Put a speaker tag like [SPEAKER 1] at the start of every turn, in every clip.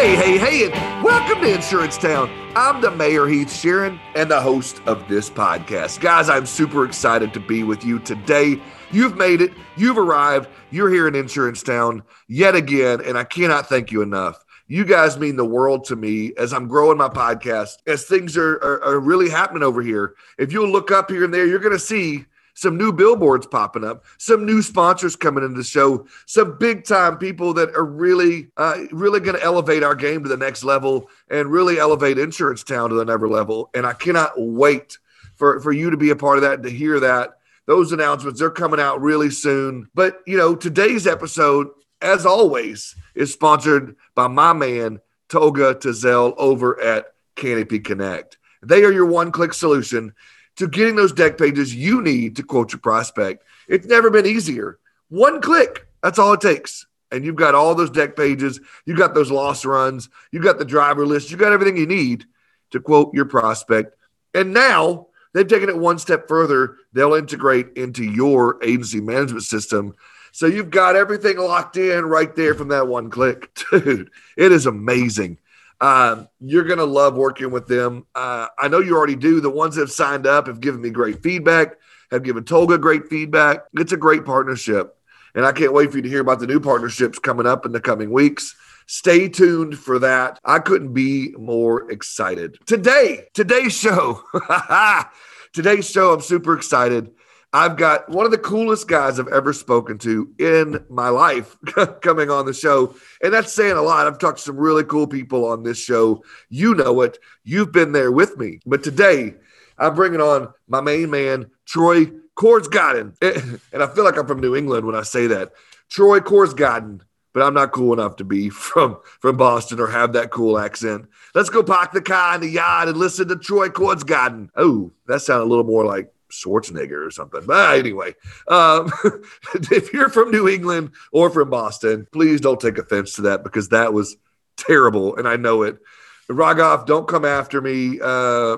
[SPEAKER 1] Hey, hey, hey, and welcome to Insurance Town. I'm the Mayor Heath Sheeran and the host of this podcast. Guys, I'm super excited to be with you today. You've made it, you've arrived, you're here in Insurance Town yet again, and I cannot thank you enough. You guys mean the world to me as I'm growing my podcast, as things are, are, are really happening over here. If you'll look up here and there, you're going to see some new billboards popping up, some new sponsors coming into the show, some big time people that are really, uh, really going to elevate our game to the next level and really elevate Insurance Town to the never level. And I cannot wait for, for you to be a part of that and to hear that. Those announcements, they're coming out really soon. But, you know, today's episode, as always, is sponsored by my man, Toga Tazell over at Canopy Connect. They are your one click solution to getting those deck pages you need to quote your prospect. It's never been easier. One click, that's all it takes. And you've got all those deck pages, you've got those loss runs, you've got the driver list, you've got everything you need to quote your prospect. And now they've taken it one step further. They'll integrate into your agency management system. So you've got everything locked in right there from that one click. Dude, it is amazing. Um, you're going to love working with them. Uh, I know you already do. The ones that have signed up have given me great feedback, have given Toga great feedback. It's a great partnership. And I can't wait for you to hear about the new partnerships coming up in the coming weeks. Stay tuned for that. I couldn't be more excited. Today, today's show, today's show, I'm super excited. I've got one of the coolest guys I've ever spoken to in my life coming on the show. And that's saying a lot. I've talked to some really cool people on this show. You know it. You've been there with me. But today, I'm bringing on my main man, Troy Korsgaden. And I feel like I'm from New England when I say that. Troy Korsgaden, but I'm not cool enough to be from, from Boston or have that cool accent. Let's go park the car in the yard and listen to Troy Korsgaden. Oh, that sounded a little more like Schwarzenegger or something. But anyway, um, if you're from New England or from Boston, please don't take offense to that because that was terrible, and I know it. Rogoff, don't come after me. Uh,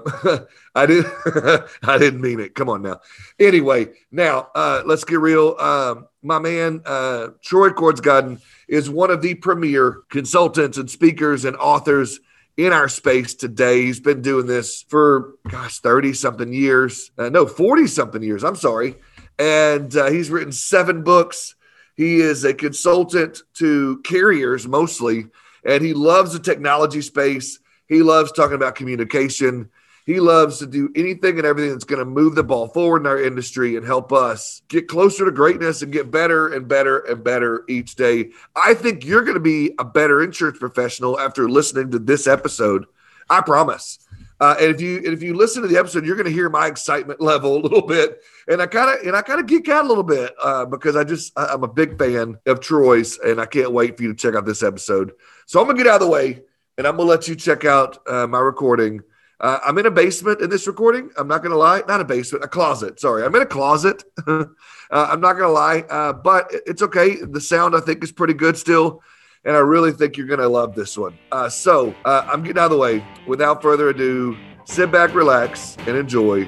[SPEAKER 1] I didn't. I didn't mean it. Come on now. Anyway, now uh, let's get real. Um, my man uh, Troy Korsgaden is one of the premier consultants and speakers and authors in our space today. He's been doing this for, gosh, 30 something years. Uh, no, 40 something years. I'm sorry. And uh, he's written seven books. He is a consultant to carriers mostly, and he loves the technology space. He loves talking about communication. He loves to do anything and everything that's going to move the ball forward in our industry and help us get closer to greatness and get better and better and better each day. I think you're going to be a better insurance professional after listening to this episode. I promise. Uh, and if you and if you listen to the episode, you're going to hear my excitement level a little bit, and I kind of and I kind of geek out a little bit uh, because I just I'm a big fan of Troy's, and I can't wait for you to check out this episode. So I'm gonna get out of the way, and I'm gonna let you check out uh, my recording uh, I'm in a basement in this recording. I'm not going to lie. Not a basement, a closet. Sorry. I'm in a closet. uh, I'm not going to lie. Uh, but it's okay. The sound, I think, is pretty good still. And I really think you're going to love this one. Uh, so uh, I'm getting out of the way. Without further ado, sit back, relax, and enjoy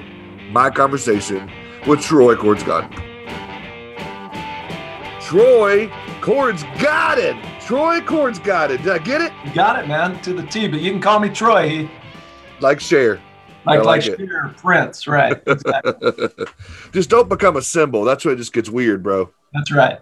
[SPEAKER 1] my conversation with Troy Korsgaden. Troy Chords got it. Troy it. Did I get it?
[SPEAKER 2] You got it, man, to the T. But you can call me Troy
[SPEAKER 1] like Cher.
[SPEAKER 2] Like, like, like Cher Prince, right? Exactly.
[SPEAKER 1] just don't become a symbol. That's where it just gets weird, bro.
[SPEAKER 2] That's right.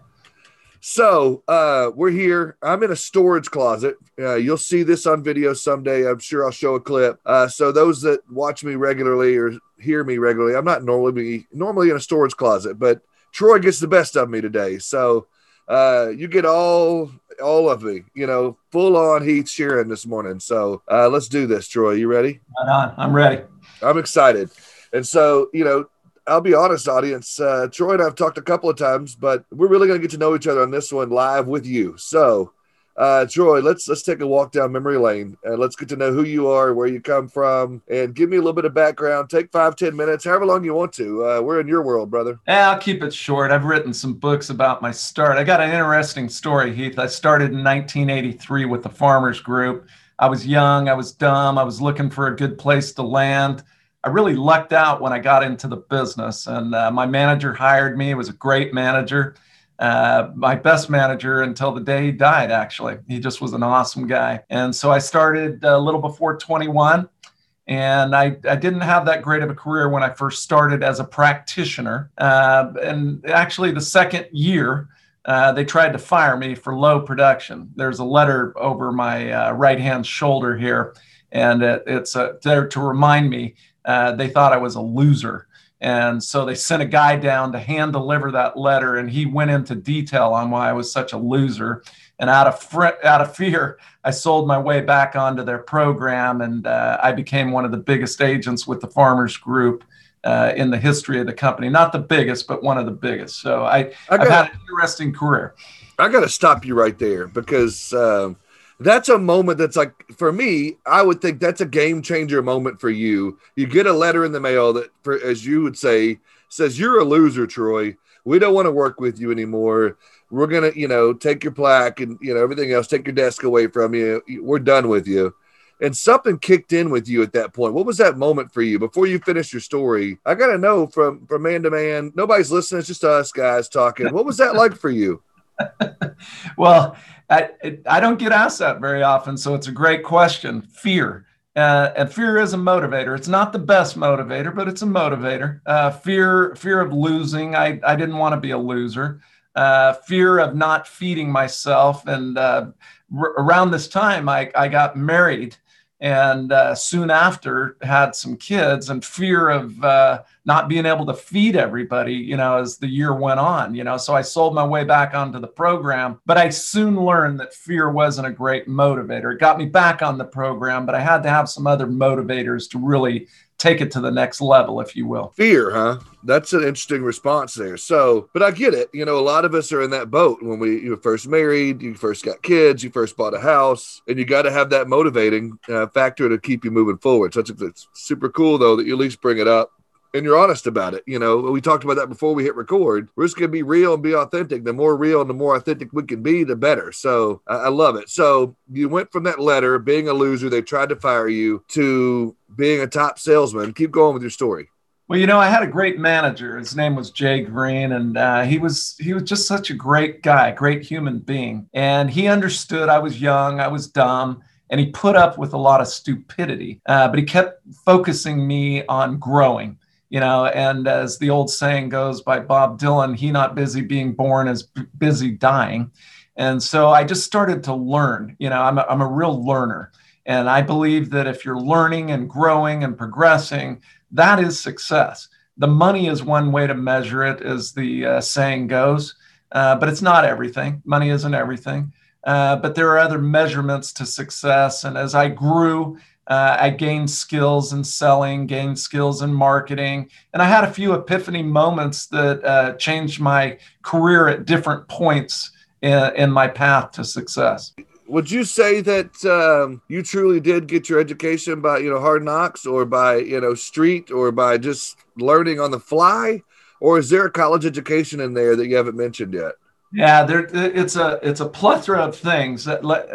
[SPEAKER 1] So uh, we're here. I'm in a storage closet. Uh, you'll see this on video someday. I'm sure I'll show a clip. Uh, so those that watch me regularly or hear me regularly, I'm not normally normally in a storage closet, but Troy gets the best of me today. So uh, you get all all of me, you know, full on Heath Sheeran this morning. So uh, let's do this, Troy. You ready?
[SPEAKER 2] Right on. I'm ready.
[SPEAKER 1] I'm excited. And so, you know, I'll be honest, audience. Uh, Troy and I've talked a couple of times, but we're really going to get to know each other on this one live with you. So uh, Troy, let's let's take a walk down memory lane and let's get to know who you are, where you come from, and give me a little bit of background. Take five, ten minutes, however long you want to. Uh, we're in your world, brother.
[SPEAKER 2] Yeah, I'll keep it short. I've written some books about my start. I got an interesting story, Heath. I started in 1983 with the Farmers Group. I was young, I was dumb, I was looking for a good place to land. I really lucked out when I got into the business, and uh, my manager hired me. It was a great manager uh, my best manager until the day he died, actually. He just was an awesome guy. And so I started a little before 21. And I, I didn't have that great of a career when I first started as a practitioner. Uh, and actually, the second year, uh, they tried to fire me for low production. There's a letter over my uh, right hand shoulder here, and it, it's uh, there to remind me uh, they thought I was a loser. And so they sent a guy down to hand deliver that letter, and he went into detail on why I was such a loser. And out of fr- out of fear, I sold my way back onto their program, and uh, I became one of the biggest agents with the Farmers Group uh, in the history of the company. Not the biggest, but one of the biggest. So I, I have had an interesting career.
[SPEAKER 1] I got to stop you right there because um, that's a moment that's like for me i would think that's a game changer moment for you. You get a letter in the mail that for, as you would say says you're a loser troy. We don't want to work with you anymore. We're gonna you know take your plaque and you know everything else take your desk away from you. We're done with you. And something kicked in with you at that point. What was that moment for you? Before you finish your story i gotta know from from man to man nobody's listening it's just us guys talking. What was that like for you
[SPEAKER 2] well I, I don't get asked that very often, so it's a great question. Fear. Uh, and fear is a motivator. It's not the best motivator, but it's a motivator. Uh, fear, fear of losing. I, I didn't want to be a loser. Uh, fear of not feeding myself. And uh, r- around this time, I, I got married and uh, soon after had some kids and fear of uh, not being able to feed everybody you know as the year went on you know so i sold my way back onto the program but i soon learned that fear wasn't a great motivator. It got me back on the program but i had to have some other motivators to really take it to the next level, if you will.
[SPEAKER 1] Fear, huh? That's an interesting response there. So, but I get it. You know, a lot of us are in that boat when we you were first married, you first got kids, you first bought a house, and you got to have that motivating uh, factor to keep you moving forward. So it's, it's super cool though that you at least bring it up and you're honest about it. You know, we talked about that before we hit record. We're just going to be real and be authentic. The more real and the more authentic we can be, the better. So I, I love it. So you went from that letter, being a loser, they tried to fire you, to being a top salesman. Keep going with your story.
[SPEAKER 2] Well, you know, I had a great manager. His name was Jay Green, and uh, he was he was just such a great guy, great human being. And he understood I was young, I was dumb, and he put up with a lot of stupidity. Uh, but he kept focusing me on growing you know and as the old saying goes by bob dylan he not busy being born is b- busy dying. And so i just started to learn you know I'm a, I'm a real learner. And i believe that if you're learning and growing and progressing that is success. The money is one way to measure it as the uh, saying goes uh, but it's not everything. Money isn't everything. Uh, but there are other measurements to success. And as i grew uh, I gained skills in selling, gained skills in marketing, and I had a few epiphany moments that uh, changed my career at different points in, in, my path to success.
[SPEAKER 1] Would you say that um, you truly did get your education by you know hard knocks, or by you know street, or by just learning on the fly, or is there a college education in there that you haven't mentioned yet?
[SPEAKER 2] Yeah, there it's a it's a plethora of things.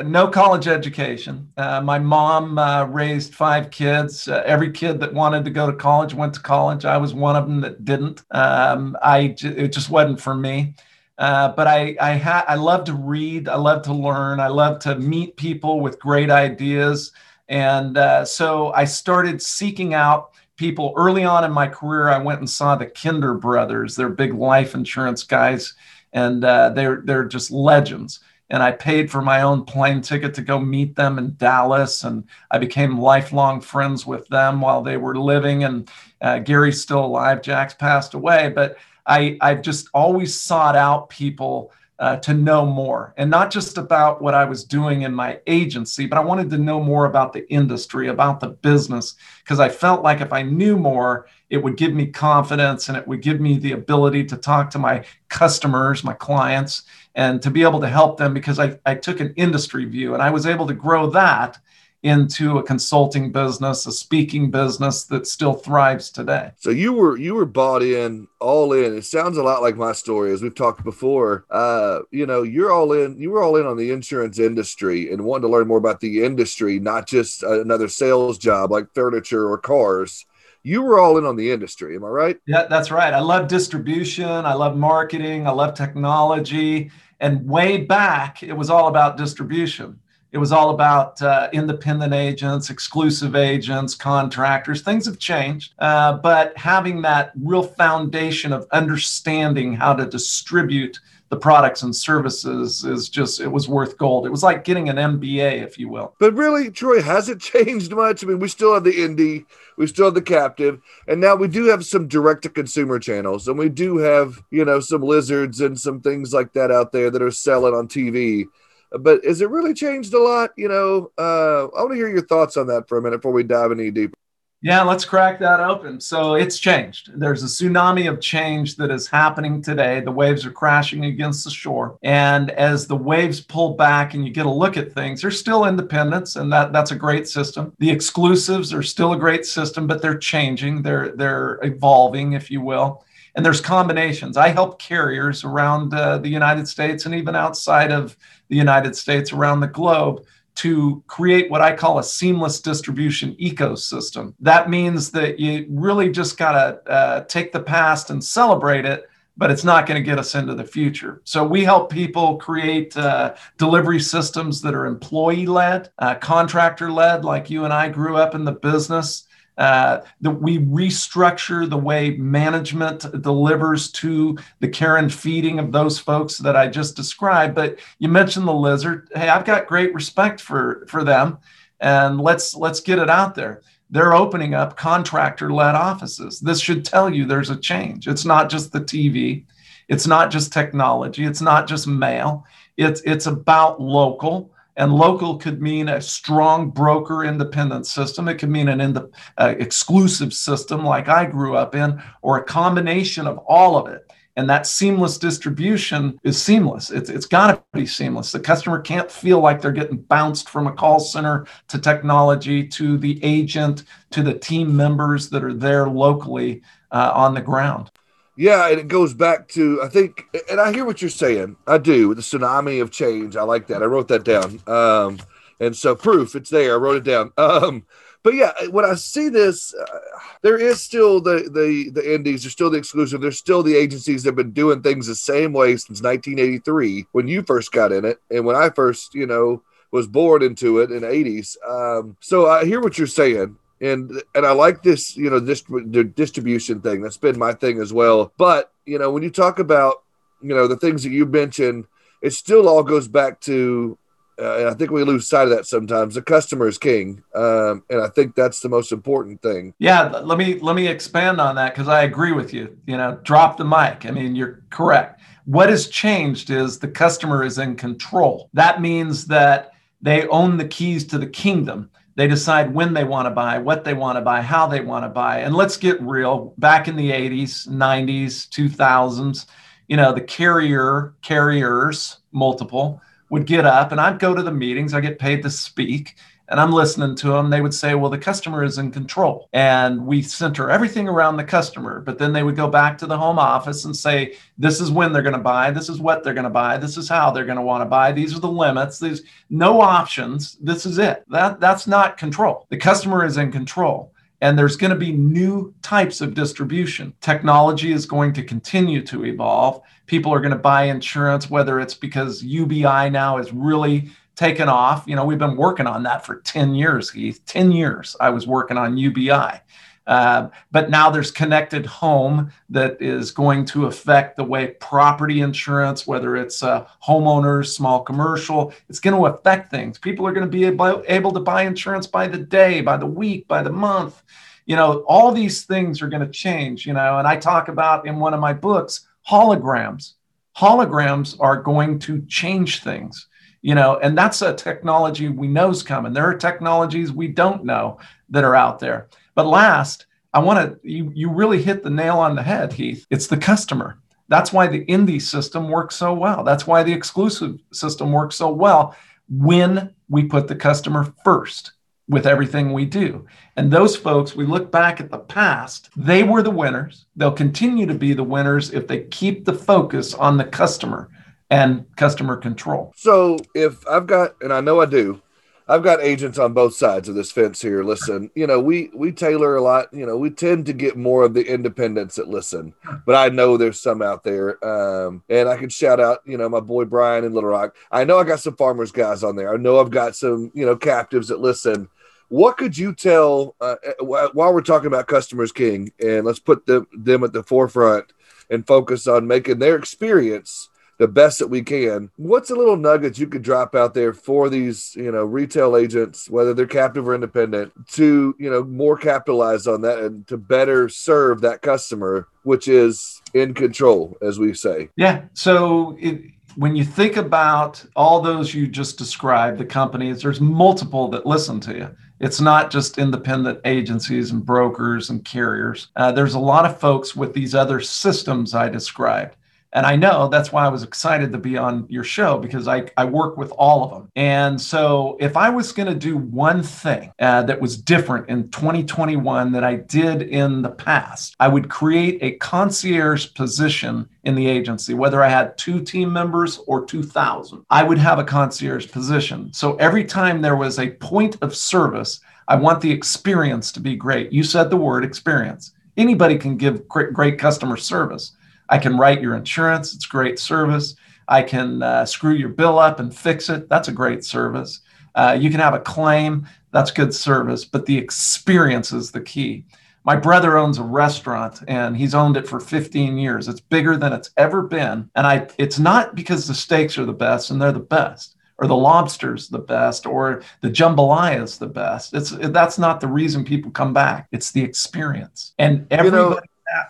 [SPEAKER 2] No college education. Uh, my mom uh, raised five kids. Uh, every kid that wanted to go to college went to college. I was one of them that didn't. Um, I it just wasn't for me. Uh, but I I ha- I love to read. I love to learn. I love to meet people with great ideas. And uh, so I started seeking out people early on in my career. I went and saw the Kinder brothers. They're big life insurance guys and uh, they're they're just legends. And I paid for my own plane ticket to go meet them in Dallas, and I became lifelong friends with them while they were living. And uh, Gary's still alive; Jack's passed away, but I I've just always sought out people uh, to know more. And not just about what I was doing in my agency, but I wanted to know more about the industry, about the business, because I felt like if I knew more, it would give me confidence and it would give me the ability to talk to my customers, my clients, and to be able to help them because I, I took an industry view and I was able to grow that into a consulting business, a speaking business that still thrives today.
[SPEAKER 1] So you were you were bought in, all in. It sounds a lot like my story, as we've talked before. Uh, you know, you're all in. You were all in on the insurance industry and wanted to learn more about the industry, not just another sales job like furniture or cars you were all in on the industry. Am I right?
[SPEAKER 2] Yeah, that's right. I love distribution. I love marketing. I love technology. And way back, it was all about distribution. It was all about uh, independent agents, exclusive agents, contractors. Things have changed, uh, but having that real foundation of understanding how to distribute the products and services is just it was worth gold. It was like getting an MBA, if you will.
[SPEAKER 1] But really, Troy, has it changed much? I mean, we still have the indie, we still have the captive, and now we do have some direct to consumer channels, and we do have you know some lizards and some things like that out there that are selling on TV. But has it really changed a lot? You know, uh, I want to hear your thoughts on that for a minute before we dive any deeper.
[SPEAKER 2] Yeah, let's crack that open. So it's changed. There's a tsunami of change that is happening today. The waves are crashing against the shore. And as the waves pull back and you get a look at things, there's still independence, and that, that's a great system. The exclusives are still a great system, but they're changing, they're, they're evolving, if you will. And there's combinations. I help carriers around uh, the United States and even outside of the United States, around the globe to create what I call a seamless distribution ecosystem. That means that you really just got to uh, take the past and celebrate it, but it's not going to get us into the future. So we help people create uh, delivery systems that are employee led, uh, contractor led, like you and I grew up in the business uh, that we restructure the way management delivers to the care and feeding of those folks that I just described. But you mentioned the lizard. Hey, I've got great respect for for them, and let's let's get it out there. They're opening up contractor-led offices. This should tell you there's a change. It's not just the TV. It's not just technology. It's not just mail. It's it's about local and local could mean a strong broker independent system. It could mean an uh, exclusive system like I grew up in, or a combination of all of it. And that seamless distribution is seamless. It's, it's got to be seamless. The customer can't feel like they're getting bounced from a call center to technology to the agent to the team members that are there locally uh, on the ground.
[SPEAKER 1] Yeah, and it goes back to I think, and I hear what you're saying. I do. The tsunami of change. I like that. I wrote that down. Um, and so proof, it's there. I wrote it down. Um, but yeah, when I see this, uh, there is still the the the indies. There's still the exclusive. There's still the agencies that have been doing things the same way since 1983 when you first got in it, and when I first, you know, was born into it in the 80s. Um, so I hear what you're saying and and I like this, you know, this the distribution thing. That's been my thing as well. But you know, when you talk about you know the things that you mentioned, it still all goes back to. Uh, I think we lose sight of that sometimes. The customer is king, um, and I think that's the most important thing.
[SPEAKER 2] Yeah, let me let me expand on that because I agree with you. You know, drop the mic. I mean, you're correct. What has changed is the customer is in control. That means that they own the keys to the kingdom they decide when they want to buy, what they want to buy, how they want to buy. And let's get real. Back in the 80s, 90s, 2000s, you know, the carrier, carriers, multiple, would get up and I'd go to the meetings. I get paid to speak and I'm listening to them, they would say, well, the customer is in control. And we center everything around the customer. But then they would go back to the home office and say, this is when they're going to buy, this is what they're going to buy, this is how they're going to want to buy, these are the limits, there's no options, this is it. That, that's not control. The customer is in control. And there's going to be new types of distribution. Technology is going to continue to evolve. People are going to buy insurance, whether it's because UBI now is really taken off. You know, we've been working on that for 10 years, Heath. 10 years I was working on UBI. Uh, but now there's connected home that is going to affect the way property insurance, whether it's uh, homeowners, small commercial, it's going to affect things. People are going to be able, able to buy insurance by the day, by the week, by the month. You know, all these things are going to change, you know, and I talk about in one of my books holograms. Holograms are going to change things you know and that's a technology we know is coming. There are technologies we don't know that are out there. But last i want to you, you really hit the nail on the head heath. It's the customer. That's why the indie system works so well. That's why the exclusive system works so well when we put the customer first with everything we do. And those folks, we look back at the past, they were the winners. They'll continue to be the winners if they keep the focus on the customer and customer control.
[SPEAKER 1] So if I've got, and I know I do, I've got agents on both sides of this fence here. Listen, you know, we we tailor a lot. You know, we tend to get more of the independents that listen, but I know there's some out there. Um, and I can shout out, you know, my boy Brian in Little Rock. I know I got some farmers guys on there. I know I've got some, you know, captives that listen. What could you tell uh, while we're talking about customers king, and let's put them them at the forefront and focus on making their experience the best that we can. What's a little nugget you could drop out there for these, you know, retail agents, whether they're captive or independent, to, you know, more capitalize on that and to better serve that customer, which is in control, as we say.
[SPEAKER 2] Yeah. So it, when you think about all those you just described, the companies, there's multiple that listen to you. It's not just independent agencies and brokers and carriers. Uh, there's a lot of folks with these other systems I described. And I know that's why I was excited to be on your show because I, I work with all of them. And so, if I was going to do one thing uh, that was different in 2021 that I did in the past, I would create a concierge position in the agency, whether I had two team members or 2,000. I would have a concierge position. So, every time there was a point of service, I want the experience to be great. You said the word experience. Anybody can give great, great customer service I can write your insurance. It's great service. I can uh, screw your bill up and fix it. That's a great service. Uh, you can have a claim. That's good service. But the experience is the key. My brother owns a restaurant and he's owned it for 15 years. It's bigger than it's ever been. And I it's not because the steaks are the best and they're the best or the lobster's the best or the jambalaya is the best. It's that's not the reason people come back. It's the experience. And everybody you know,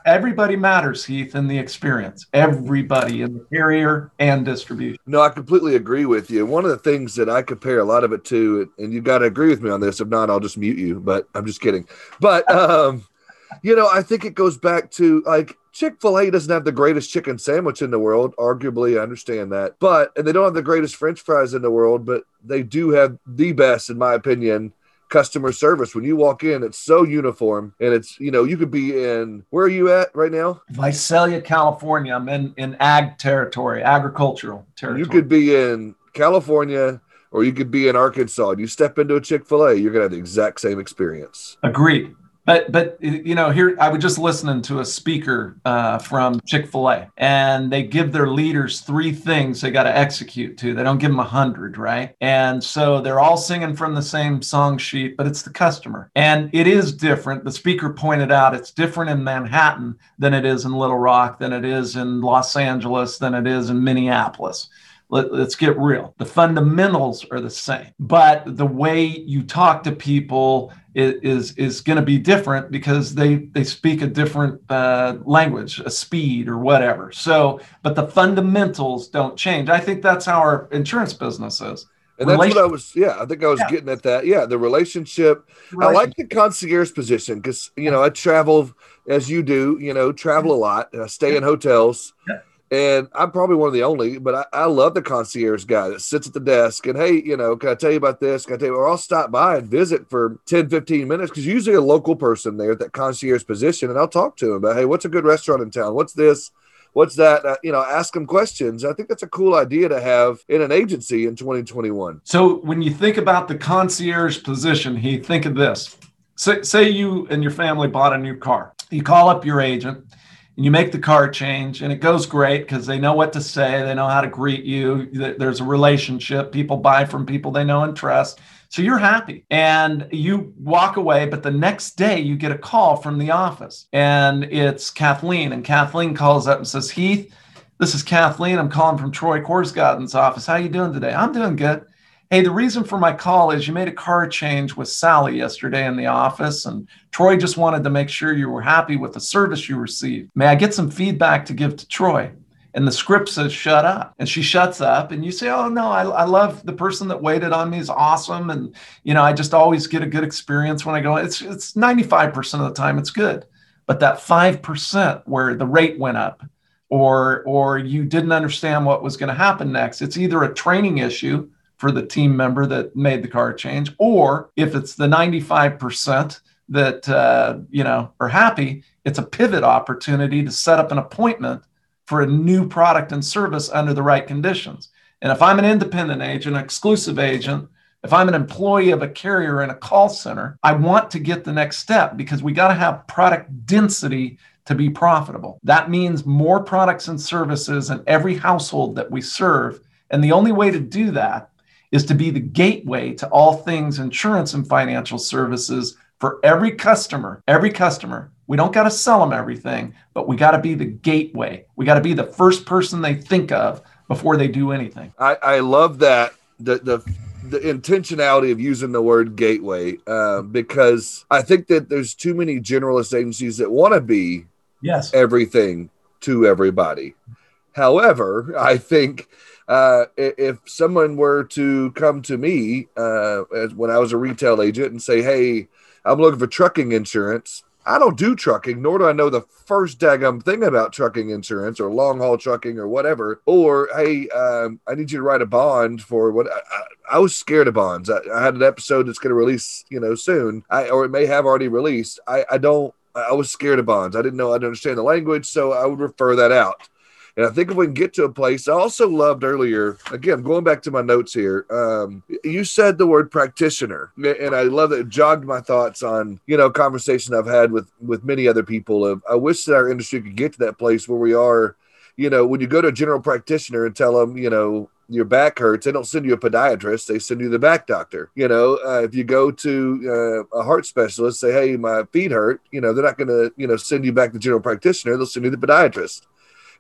[SPEAKER 2] everybody matters, Heath, in the experience. Everybody in the carrier and distribution.
[SPEAKER 1] No, I completely agree with you. One of the things that I compare a lot of it to, and you've got to agree with me on this. If not, I'll just mute you. But I'm just kidding. But um, you know, I think it goes back to like Chick fil A doesn't have the greatest chicken sandwich in the world. Arguably, I understand that. But, and they don't have the greatest french fries in the world, but they do have the best, in my opinion, customer service. When you walk in, it's so uniform and it's, you know, you could be in, where are you at right now?
[SPEAKER 2] Visalia, California. I'm in, in ag territory, agricultural territory.
[SPEAKER 1] You could be in California or you could be in Arkansas. and You step into a Chick fil A, you're going to have the exact same experience.
[SPEAKER 2] Agreed. But but you know here I was just listening to a speaker uh, from Chick Fil A, and they give their leaders three things they got to execute to. They don't give them a hundred, right? And so they're all singing from the same song sheet, but it's the customer, and it is different. The speaker pointed out it's different in Manhattan than it is in Little Rock, than it is in Los Angeles, than it is in Minneapolis. Let, us get real. The fundamentals are the same, but the way you talk to people is is going to be different because they they speak a different uh, language, a speed or whatever. So, but the fundamentals don't change. I think that's how our insurance business is.
[SPEAKER 1] And that's what I was, yeah, I think I was yeah. getting at that. Yeah, the relationship. I like the concierge position because, you know, I travel as you do, you know, travel a lot, I stay in hotels. Yeah. And I'm probably one of the only, but I, I, love the concierge guy that sits at the desk and, hey, you know, can I tell you about this? Can I tell you? Or I'll stop by and visit for 10, 15 minutes because usually a local person there at that concierge position and I'll talk to them about, hey, what's a good restaurant in town? What's this? What's that? Uh, you know, ask them questions. I think that's a cool idea to have in an agency in 2021.
[SPEAKER 2] So when you think about the concierge position, he think of this. Say, say you and your family bought a new car. You call up your agent and you make the car change and it goes great because they know what to say they know how to greet you there's a relationship people buy from people they know and trust. So you're happy. And you walk away but the next day you get a call from the office and it's kathleen and kathleen calls up and says heath this is kathleen. I'm calling from troy korsgaden's office. How you doing today? I'm doing good Hey, the reason for my call is you made a car change with Sally yesterday in the office, and Troy just wanted to make sure you were happy with the service you received. May I get some feedback to give to Troy? And the script says, shut up. And she shuts up. And you say, oh, no, I, I love the person that waited on me is awesome. And, you know, I just always get a good experience when I go. It's, it's 95% of the time it's good. But that 5% where the rate went up or, or you didn't understand what was going to happen next, it's either a training issue for the team member that made the car change, or if it's the 95% that uh, you know are happy, it's a pivot opportunity to set up an appointment for a new product and service under the right conditions. And if I'm an independent agent, exclusive agent, If I'm an employee of a carrier in a call center, I want to get the next step because we got to have product density to be profitable. That means more products and services in every household that we serve. And the only way to do that is to be the gateway to all things insurance and financial services for every customer, every customer. We don't got to sell them everything, but we got to be the gateway. We got to be the first person they think of before they do anything.
[SPEAKER 1] I, I love that. The, the the intentionality of using the word gateway uh, because I think that there's too many generalist agencies that want to be
[SPEAKER 2] yes
[SPEAKER 1] everything to everybody. However, I think uh, if someone were to come to me uh, as, when I was a retail agent and say, "Hey, I'm looking for trucking insurance," I don't do trucking, nor do I know the first daggum thing about trucking insurance or long haul trucking or whatever. Or hey, um, I need you to write a bond for what I, I was scared of bonds. I, I, had an episode that's going to release, you know, soon, I, or it may have already released. I, I don't. I was scared of bonds. I didn't know I didn't understand the language, so I would refer that out. And I think if we can get to a place, I also loved earlier, again, going back to my notes here, um, you said the word practitioner. And I love that it jogged my thoughts on, you know, conversation I've had with, with many other people of, I wish that our industry could get to that place where we are, you know, when you go to a general practitioner and tell them, you know, your back hurts, they don't send you a podiatrist, they send you the back doctor. You know, uh, if you go to uh, a heart specialist, say, hey, my feet hurt, you know, they're not going to, you know, send you back to general practitioner, they'll send you the podiatrist.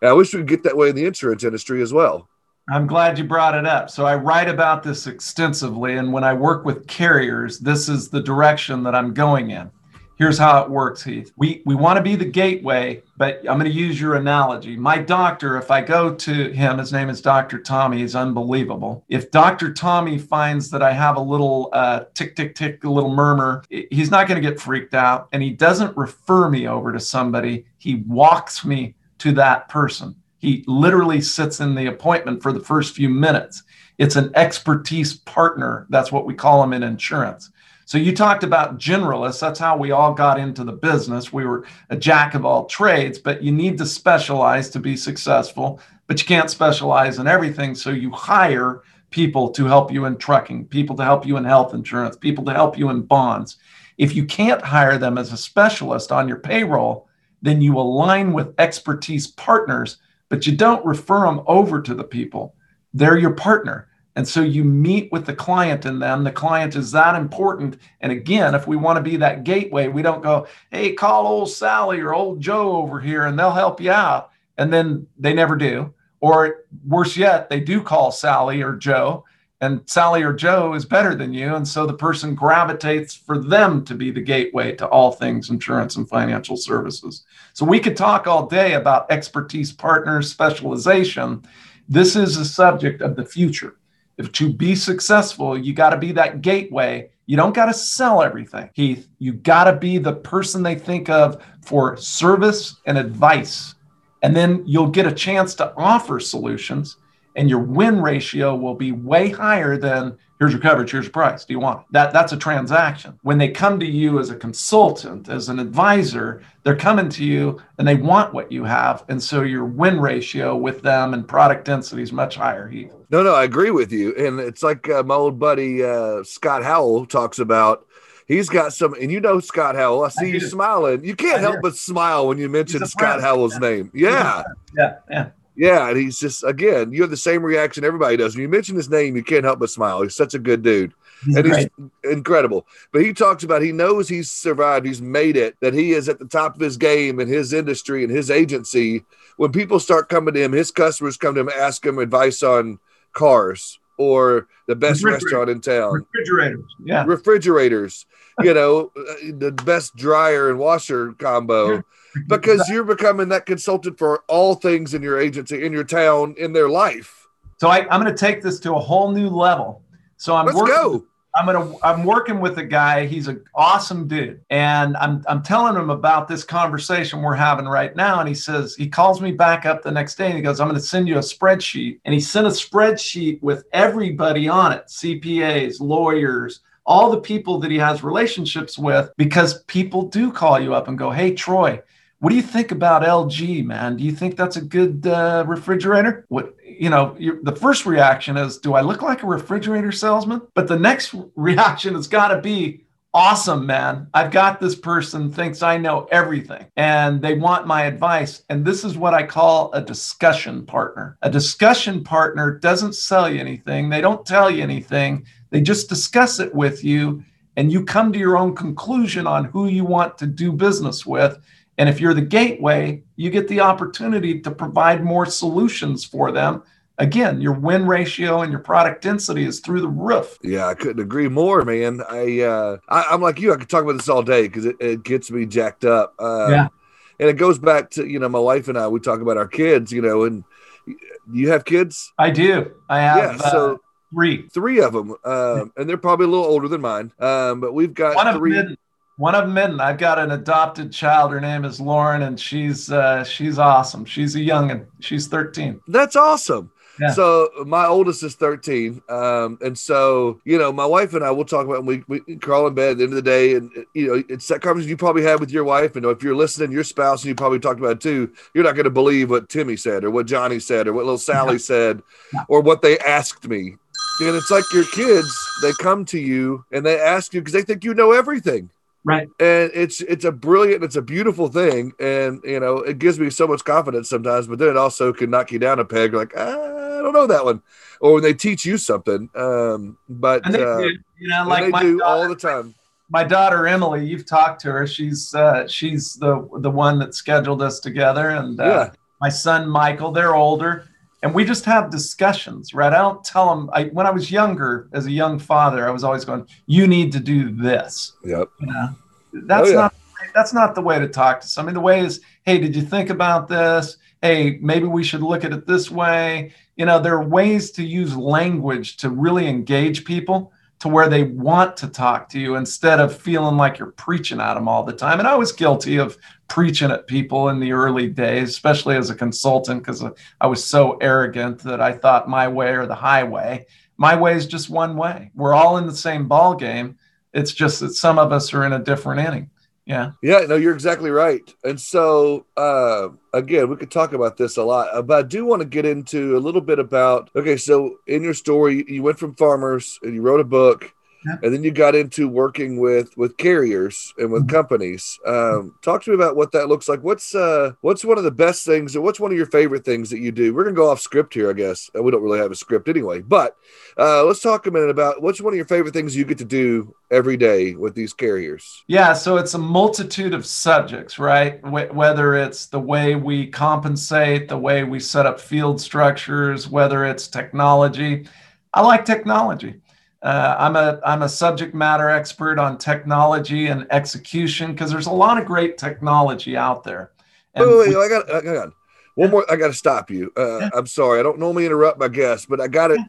[SPEAKER 1] And I wish we could get that way in the insurance industry as well.
[SPEAKER 2] I'm glad you brought it up. So I write about this extensively. And when I work with carriers, this is the direction that I'm going in. Here's how it works, Heath. We, we want to be the gateway, but I'm going to use your analogy. My doctor, if I go to him, his name is Dr. Tommy, he's unbelievable. If Dr. Tommy finds that I have a little uh, tick, tick, tick, a little murmur, he's not going to get freaked out. And he doesn't refer me over to somebody, he walks me to that person. He literally sits in the appointment for the first few minutes. It's an expertise partner. That's what we call them in insurance. So you talked about generalists. That's how we all got into the business. We were a jack of all trades, but you need to specialize to be successful, but you can't specialize in everything. So you hire people to help you in trucking, people to help you in health insurance, people to help you in bonds. If you can't hire them as a specialist on your payroll, then you align with expertise partners, but you don't refer them over to the people. They're your partner. And so you meet with the client and them. The client is that important. And again, if we want to be that gateway, we don't go, hey, call old Sally or old Joe over here and they'll help you out. And then they never do. Or worse yet, they do call Sally or Joe and Sally or Joe is better than you. And so the person gravitates for them to be the gateway to all things insurance and financial services. So we could talk all day about expertise partners, specialization. This is a subject of the future. If to be successful, you got to be that gateway. You don't got to sell everything, Heath. You got to be the person they think of for service and advice. And then you'll get a chance to offer solutions and your win ratio will be way higher than here's your coverage, here's your price. Do you want it? That that's a transaction. When they come to you as a consultant, as an advisor, they're coming to you and they want what you have, and so your win ratio with them and product density is much higher. Heath.
[SPEAKER 1] No, no, I agree with you, and it's like uh, my old buddy uh, Scott Howell talks about. He's got some, and you know Scott Howell. I see I you smiling. You can't help but smile when you mention Scott Howell's yeah. name. Yeah,
[SPEAKER 2] yeah, yeah.
[SPEAKER 1] Yeah, and he's just again, you have the same reaction everybody does. When you mention his name, you can't help but smile. He's such a good dude. He's and great. he's incredible. But he talks about he knows he's survived, he's made it, that he is at the top of his game in his industry and his agency. When people start coming to him, his customers come to him, ask him advice on cars or the best restaurant in town.
[SPEAKER 2] Refrigerators, yeah.
[SPEAKER 1] Refrigerators, you know, uh, the best dryer and washer combo. Yeah because you're becoming that consultant for all things in your agency, in your town, in their life.
[SPEAKER 2] So I, am going to take this to a whole new level. So I'm
[SPEAKER 1] Let's
[SPEAKER 2] working,
[SPEAKER 1] go.
[SPEAKER 2] I'm gonna I'm working with a guy. He's an awesome dude, and I'm I'm telling him about this conversation we're having right now. And he says he calls me back up the next day and he goes, "I'm going to send you a spreadsheet." And he sent a spreadsheet with everybody on it: CPAs, lawyers, all the people that he has relationships with, because people do call you up and go, "Hey, Troy." What do you think about LG, man? Do you think that's a good uh, refrigerator? What you know, the first reaction is, do I look like a refrigerator salesman? But the next reaction has got to be, awesome, man. I've got this person thinks I know everything and they want my advice. And this is what I call a discussion partner. A discussion partner doesn't sell you anything, they don't tell you anything, they just discuss it with you. And you come to your own conclusion on who you want to do business with. And if you're the gateway, you get the opportunity to provide more solutions for them again, your win ratio and your product density is through the roof.
[SPEAKER 1] Yeah, I couldn't agree more, man. I, uh, I am like you. I could talk about this all day because it, it, gets me jacked up. Uh, yeah, and it goes back to you know my wife and I. We talk about our kids, you know, and you have kids.
[SPEAKER 2] I do. I have. Yeah, so. Uh, three,
[SPEAKER 1] three of them, um, and they're probably a little older than mine. Um, but we've got
[SPEAKER 2] one
[SPEAKER 1] three.
[SPEAKER 2] Of them one of them I've got an adopted child. Her name is Lauren, and she's uh, she's awesome. She's a young and she's 13.
[SPEAKER 1] That's awesome. Yeah. So my oldest is 13. Um, and so, you know, my wife and I will talk about we, we crawl in bed at the end of the day. And, you know, it's that conversation you probably had with your wife. And if you're listening, your spouse, and you probably talked about it too, you're not going to believe what Timmy said or what Johnny said or what little Sally yeah. said yeah. or what they asked me. And it's like your kids, they come to you and they ask you because they think you know everything.
[SPEAKER 2] Right.
[SPEAKER 1] And it's it's a brilliant, it's a beautiful thing. And you know, it gives me so much confidence sometimes, but then it also can knock you down a peg, like, ah, I don't know that one. Or when they teach you something. Um, but
[SPEAKER 2] and they uh, do, you know, like
[SPEAKER 1] they do daughter, all the time.
[SPEAKER 2] My daughter Emily, you've talked to her. She's uh, she's the the one that scheduled us together, and uh, yeah. my son Michael. They're older, and we just have discussions, right? I don't tell them. I when I was younger, as a young father, I was always going, "You need to do this."
[SPEAKER 1] Yep.
[SPEAKER 2] You know, that's oh, yeah. not that's not the way to talk to somebody. The way is, "Hey, did you think about this?" hey, maybe we should look at it this way. You know, there are ways to use language to really engage people to where they want to talk to you instead of feeling like you're preaching at them all the time. And I was guilty of preaching at people in the early days, especially as a consultant, because uh, I was so arrogant that I thought my way or the highway. My way is just one way. We're all in the same ball game. It's just that some of us are in a different inning. Yeah.
[SPEAKER 1] Yeah, no, you're exactly right. And so, uh, again, we could talk about this a lot, uh, but I do want to get into a little bit about okay, so in your story, you went from farmers and you wrote a book and then you got into working with with carriers and with mm-hmm. companies. Um, talk to me about what that looks like. What's uh, what's one of the best things, or what's one of your favorite things that you do? We're gonna go off script here, I guess. Uh, we don't really have a script anyway, but uh, let's talk a minute about what's one of your favorite things you get to do every day with these carriers.
[SPEAKER 2] Yeah, so it's a multitude of subjects, right? Wh- whether it's the way we compensate, the way we set up field structures, whether it's technology. I like technology. Uh, I'm a I'm a subject matter expert on technology and execution because there's a lot of great technology out there.
[SPEAKER 1] And wait, wait, wait, I got hang on. One more, I got to stop you. Uh, yeah. I'm sorry, I don't normally interrupt my guests, but I got it.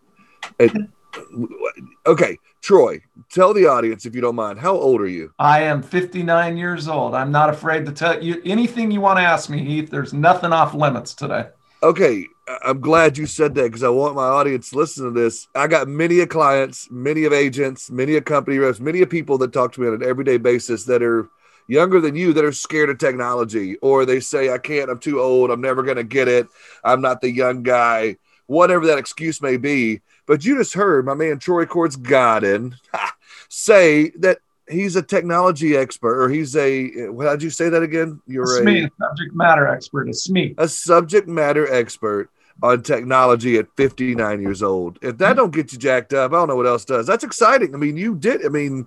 [SPEAKER 1] Okay, Troy, tell the audience if you don't mind. How old are you?
[SPEAKER 2] I am 59 years old. I'm not afraid to tell you anything you want to ask me, Heath. There's nothing off limits today.
[SPEAKER 1] Okay, I'm glad you said that because I want my audience to listen to this. I got many of clients, many of agents, many of company reps, many of people that talk to me on an everyday basis that are younger than you that are scared of technology, or they say, I can't, I'm too old, I'm never going to get it, I'm not the young guy, whatever that excuse may be. But you just heard my man Troy Korsgaden say that he's a technology expert, or he's a how did you say that again?
[SPEAKER 2] You're a, a, a subject matter expert, a SME.
[SPEAKER 1] A subject matter expert on technology at 59 years old. If that hmm. don't get you jacked up, I don't know what else does. That's exciting. I mean, you did. I mean,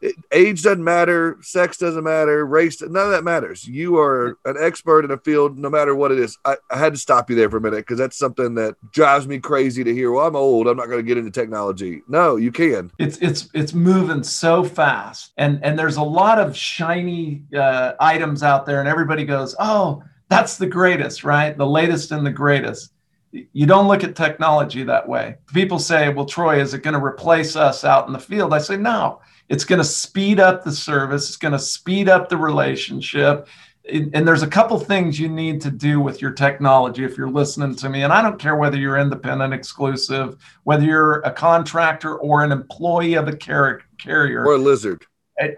[SPEAKER 1] it, age doesn't matter, sex doesn't matter, race, none of that matters. You are an expert in a field, no matter what it is. I, I had to stop you there for a minute because that's something that drives me crazy to hear. Well, I'm old, I'm not going to get into technology. No, you can.
[SPEAKER 2] It's it's it's moving so fast, and and there's a lot of shiny uh, items out there, and everybody goes, oh that's the greatest, right? The latest and the greatest. You don't look at technology that way. People say, well, Troy, is it going to replace us out in the field? I say, no, it's going to speed up the service, it's going to speed up the relationship. And there's a couple things you need to do with your technology if you're listening to me. And I don't care whether you're independent, exclusive, whether you're a contractor or an employee of a carrier,
[SPEAKER 1] or a lizard,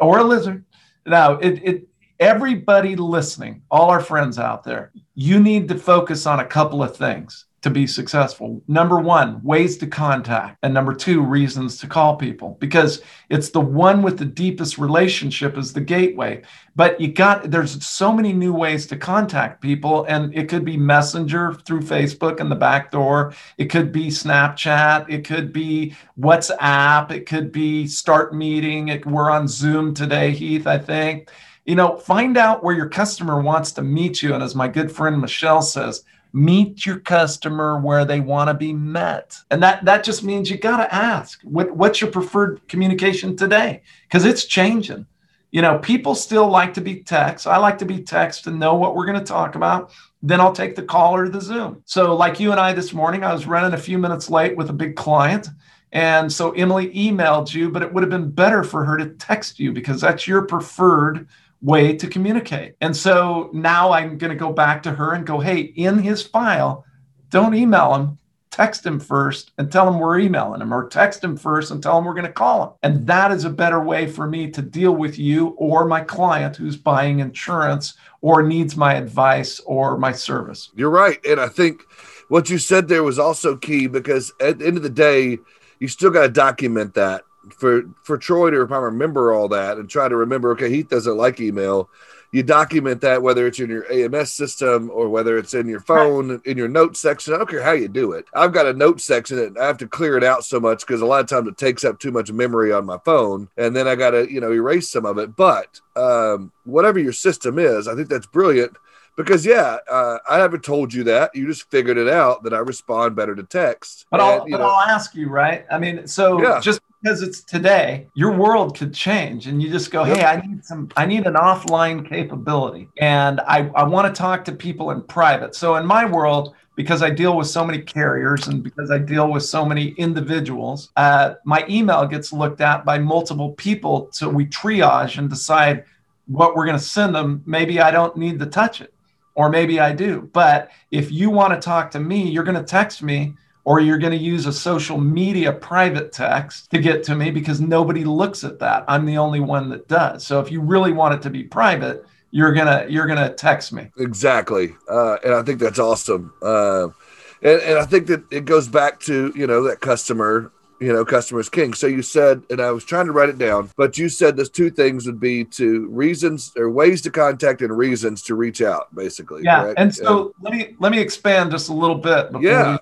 [SPEAKER 2] or a lizard. Now, it, it everybody listening, all our friends out there, you need to focus on a couple of things to be successful. Number one, ways to contact. And number two, reasons to call people because it's the one with the deepest relationship is the gateway. But you got, there's so many new ways to contact people. And it could be Messenger through Facebook and the back door. It could be Snapchat. It could be WhatsApp. It could be Start Meeting. It, we're on Zoom today, Heath, I think. You know, find out where your customer wants to meet you. And as my good friend Michelle says, meet your customer where they want to be met. And that that just means you got to ask what, what's your preferred communication today? Because it's changing. You know people still like to be text. I like to be text and know what we're going to talk about. Then i'll take the call or the zoom. So like you and i this morning i was running a few minutes late with a big client. And so emily emailed you but it would have been better for her to text you because that's your preferred way to communicate. And so now I'm going to go back to her and go, hey, in his file, don't email him. Text him first and tell him we're emailing him, or text him first and tell him we're going to call him. And that is a better way for me to deal with you or my client who's buying insurance or needs my advice or my service.
[SPEAKER 1] You're right. And I think what you said there was also key because at the end of the day, you still got to document that for for Troy to if I remember all that and try to remember, okay, Heath doesn't like email. You document that whether it's in your AMS system or whether it's in your phone, right. in your notes section. I don't care how you do it. I've got a note section and I have to clear it out so much because a lot of times it takes up too much memory on my phone, and then I got to you know erase some of it. But um, whatever your system is, I think that's brilliant because yeah, uh, I haven't told you that. You just figured it out that I respond better to text.
[SPEAKER 2] But and, I'll but know, I'll ask you, right? I mean, so yeah. just because it's today, your world could change, and you just go. "Hey, I need some. I need an offline capability, and I I want to talk to people in private." So in my world. Because I deal with so many carriers and because I deal with so many individuals, uh, my email gets looked at by multiple people. So we triage and decide what we're going to send them. Maybe I don't need to touch it or maybe I do. But if you want to talk to me, you're going to text me or you're going to use a social media private text to get to me because nobody looks at that. I'm the only one that does. So if you really want it to be private, you're gonna you're gonna text me.
[SPEAKER 1] Exactly, uh, and I think that's awesome. Uh, and, and I think that it goes back to you know that customer you know, customers king. So you said, and I was trying to write it down, but you said those two things would be to reasons or ways to contact and reasons to reach out, basically.
[SPEAKER 2] Yeah. Correct? And so let me let me expand just a little bit before, yeah.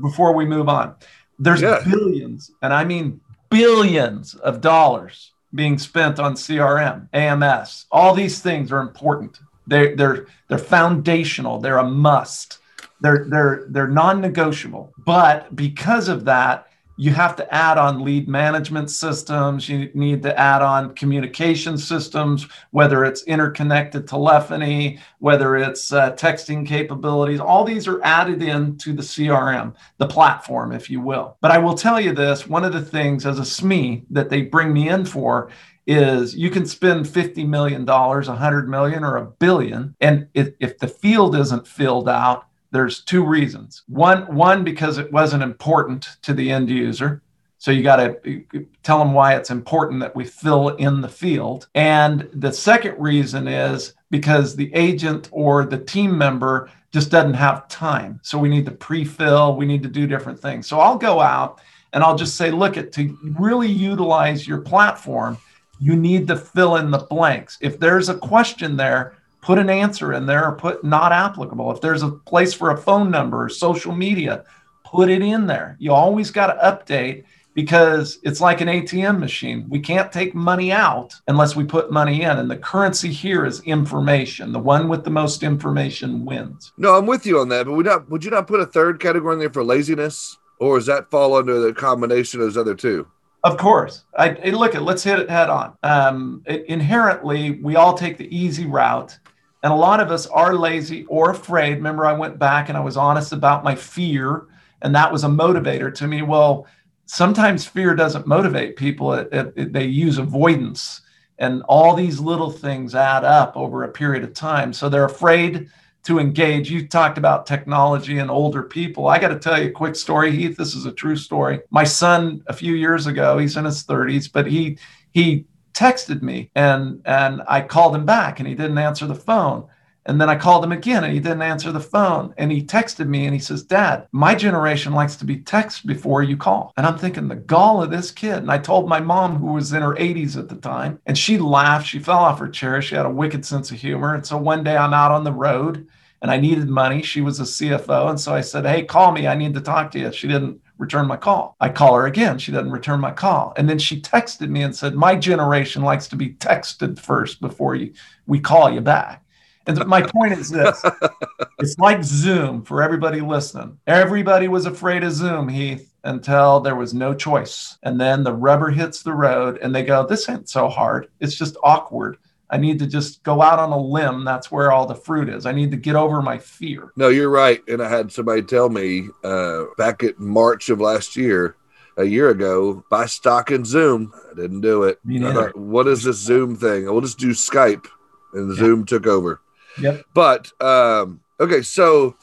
[SPEAKER 2] Before we move on. There's yeah. billions, and I mean billions of dollars being spent on CRM, AMS. All these things are important. They're they're they're foundational. They're a must. They're they're they're non-negotiable. But because of that, you have to add on lead management systems. You need to add on communication systems, whether it's interconnected telephony, whether it's uh, texting capabilities. All these are added into the CRM, the platform, if you will. But I will tell you this one of the things as a SME that they bring me in for is you can spend $50 million, 100 million, or a billion. And if, if the field isn't filled out, there's two reasons. One, one because it wasn't important to the end user. So you got to tell them why it's important that we fill in the field. And the second reason is because the agent or the team member just doesn't have time. So we need to pre-fill, we need to do different things. So I'll go out and I'll just say, look at to really utilize your platform, you need to fill in the blanks. If there's a question there, put an answer in there or put not applicable. If there's a place for a phone number or social media, put it in there. You always got to update because it's like an ATM machine. We can't take money out unless we put money in. And the currency here is information. The one with the most information wins.
[SPEAKER 1] No, I'm with you on that. But would not would you not put a third category in there for laziness? Or does that fall under the combination of those other two?
[SPEAKER 2] Of course. I, I look at let's hit it head on. Um, it, inherently, we all take the easy route and a lot of us are lazy or afraid. Remember, I went back and I was honest about my fear, and that was a motivator to me. Well, sometimes fear doesn't motivate people, it, it, it, they use avoidance. And all these little things add up over a period of time. So they're afraid to engage. You talked about technology and older people. I got to tell you a quick story, Heath. This is a true story. My son, a few years ago, he's in his 30s, but he he texted me and and I called him back and he didn't answer the phone. And then I called him again and he didn't answer the phone. And he texted me and he says, Dad, my generation likes to be text before you call. And I'm thinking, the gall of this kid. And I told my mom, who was in her 80s at the time, and she laughed. She fell off her chair. She had a wicked sense of humor. And so one day I'm out on the road and I needed money. She was a CFO. And so I said, Hey, call me. I need to talk to you. She didn't return my call. I call her again. She doesn't return my call. And then she texted me and said, My generation likes to be texted first before you, we call you back. And my point is this it's like Zoom for everybody listening. Everybody was afraid of Zoom, Heath, until there was no choice. And then the rubber hits the road and they go, This ain't so hard. It's just awkward. I need to just go out on a limb. That's where all the fruit is. I need to get over my fear.
[SPEAKER 1] No, you're right. And I had somebody tell me uh, back at March of last year, a year ago, buy stock in Zoom. I didn't do it. Thought, what is this Zoom thing? We'll just do Skype. And Zoom took over.
[SPEAKER 2] Yep.
[SPEAKER 1] But um, okay, so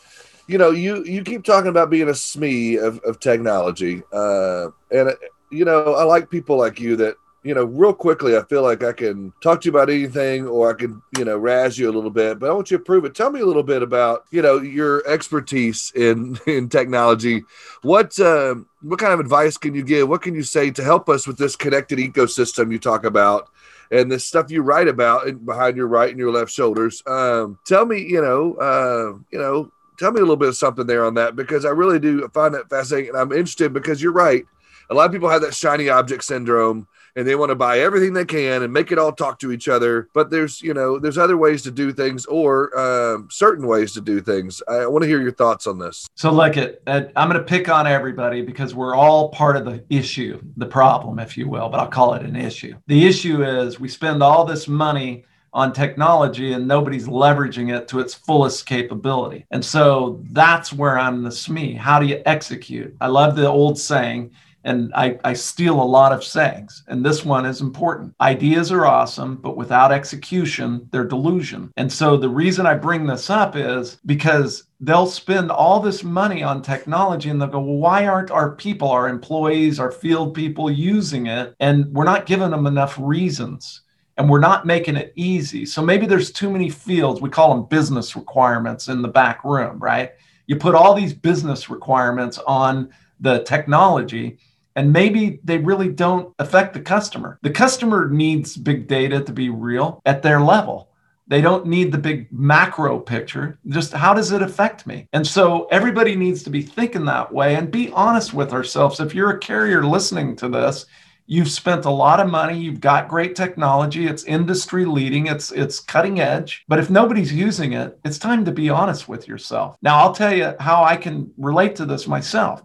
[SPEAKER 1] you know, you you keep talking about being a SME of, of technology, uh, and you know, I like people like you that you know, real quickly, I feel like I can talk to you about anything or I can, you know, razz you a little bit, but I want you to prove it. Tell me a little bit about, you know, your expertise in, in technology. What, uh, what kind of advice can you give? What can you say to help us with this connected ecosystem you talk about? and the stuff you write about behind your right and your left shoulders. Um, tell me, you know, uh, you know, tell me a little bit of something there on that because I really do find that fascinating, and I'm interested because you're right. A lot of people have that shiny object syndrome and they want to buy everything they can and make it all talk to each other. But there's, you know, there's other ways to do things or uh, certain ways to do things. I want to hear your thoughts on this.
[SPEAKER 2] So, look, at, I'm going to pick on everybody because we're all part of the issue, the problem, if you will, but I'll call it an issue. The issue is we spend all this money on technology and nobody's leveraging it to its fullest capability. And so that's where I'm the SME. How do you execute? I love the old saying and I, I steal a lot of sayings. And this one is important. Ideas are awesome, but without execution, they're delusion. And so the reason I bring this up is because they'll spend all this money on technology and they'll go, well, why aren't our people, our employees, our field people using it? And we're not giving them enough reasons and we're not making it easy. So maybe there's too many fields. We call them business requirements in the back room, right? You put all these business requirements on the technology and maybe they really don't affect the customer. The customer needs big data to be real at their level. They don't need the big macro picture. Just how does it affect me? And so everybody needs to be thinking that way and be honest with ourselves. If you're a carrier listening to this, you've spent a lot of money, you've got great technology, it's industry leading, it's it's cutting edge. But if nobody's using it, it's time to be honest with yourself. Now, I'll tell you how I can relate to this myself.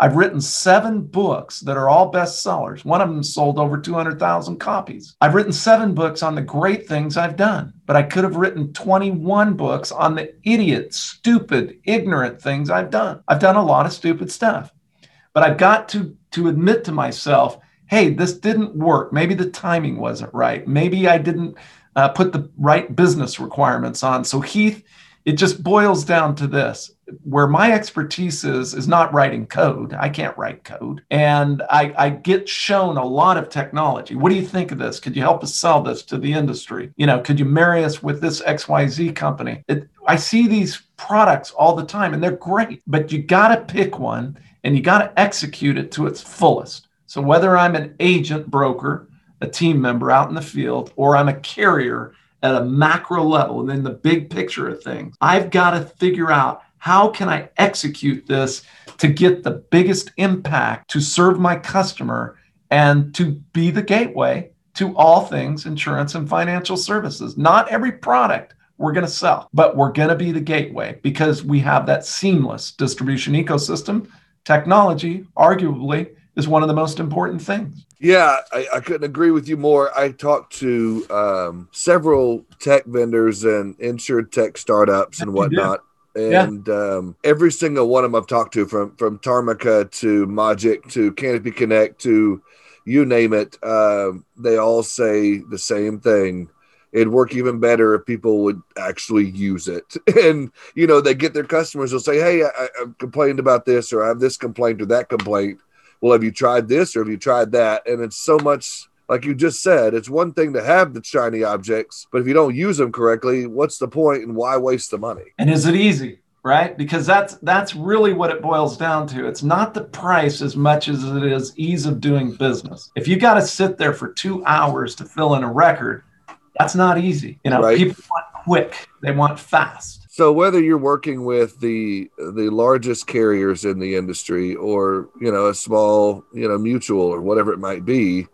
[SPEAKER 2] I've written seven books that are all bestsellers. One of them sold over 200,000 copies. I've written seven books on the great things I've done, but I could have written 21 books on the idiot, stupid, ignorant things I've done. I've done a lot of stupid stuff, but I've got to, to admit to myself, hey, this didn't work. Maybe the timing wasn't right. Maybe I didn't uh, put the right business requirements on. So, Heath, it just boils down to this where my expertise is is not writing code. I can't write code. And I, I get shown a lot of technology. What do you think of this? Could you help us sell this to the industry? You know could you marry us with this xyz company? It, i see these products all the time and they're great but you got to pick one and you got to execute it to its fullest. So whether i'm an agent broker a team member out in the field or i'm a carrier at a macro level and in the big picture of things. I've got to figure out how can I execute this to get the biggest impact to serve my customer and to be the gateway to all things insurance and financial services. Not every product we're going to sell, but we're going to be the gateway because we have that seamless distribution ecosystem. Technology, arguably, is one of the most important things.
[SPEAKER 1] Yeah, I, I couldn't agree with you more. I talked to um, several tech vendors and insurtech startups and whatnot. And yeah. um, every single one of them I've talked to, from from Tarmika to Magic to Canopy Connect to you name it, uh, they all say the same thing. It'd work even better if people would actually use it. And you know, they get their customers. They'll say, "Hey, I, I complained about this, or I have this complaint or that complaint." well, have you tried this or have you tried that? And it's so much like you just said, it's one thing to have the shiny objects, but if you don't use them correctly, what's the point and why waste the money?
[SPEAKER 2] And is it easy? Right? Because that's that's really what it boils down to. It's not the price as much as it is ease of doing business. If you got to sit there for two hours to fill in a record, that's not easy. You know, right. people want quick, they want fast.
[SPEAKER 1] So whether you're working with the the largest carriers in the industry or you know a small you know mutual or whatever it might be,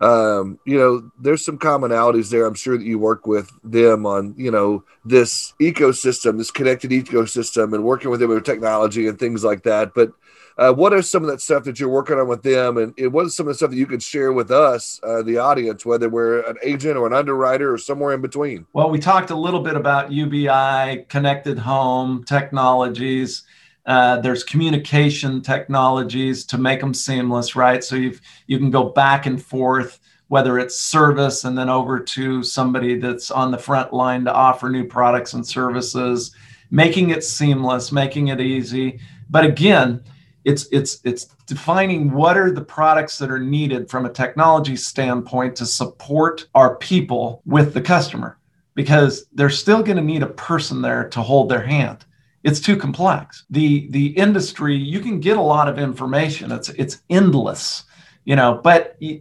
[SPEAKER 1] um, you know there's some commonalities there. I'm sure that you work with them on you know this ecosystem, this connected ecosystem, and working with them with technology and things like that. But uh, what are some of that stuff that you're working on with them, and, and what is some of the stuff that you could share with us, uh, the audience, whether we're an agent or an underwriter or somewhere in between?
[SPEAKER 2] Well, we talked a little bit about UBI, connected home technologies. Uh, there's communication technologies to make them seamless, right? So you you can go back and forth, whether it's service and then over to somebody that's on the front line to offer new products and services, making it seamless, making it easy. But again, it's it's it's defining what are the products that are needed from a technology standpoint to support our people with the customer because they're still going to need a person there to hold their hand it's too complex the the industry you can get a lot of information it's it's endless you know but you,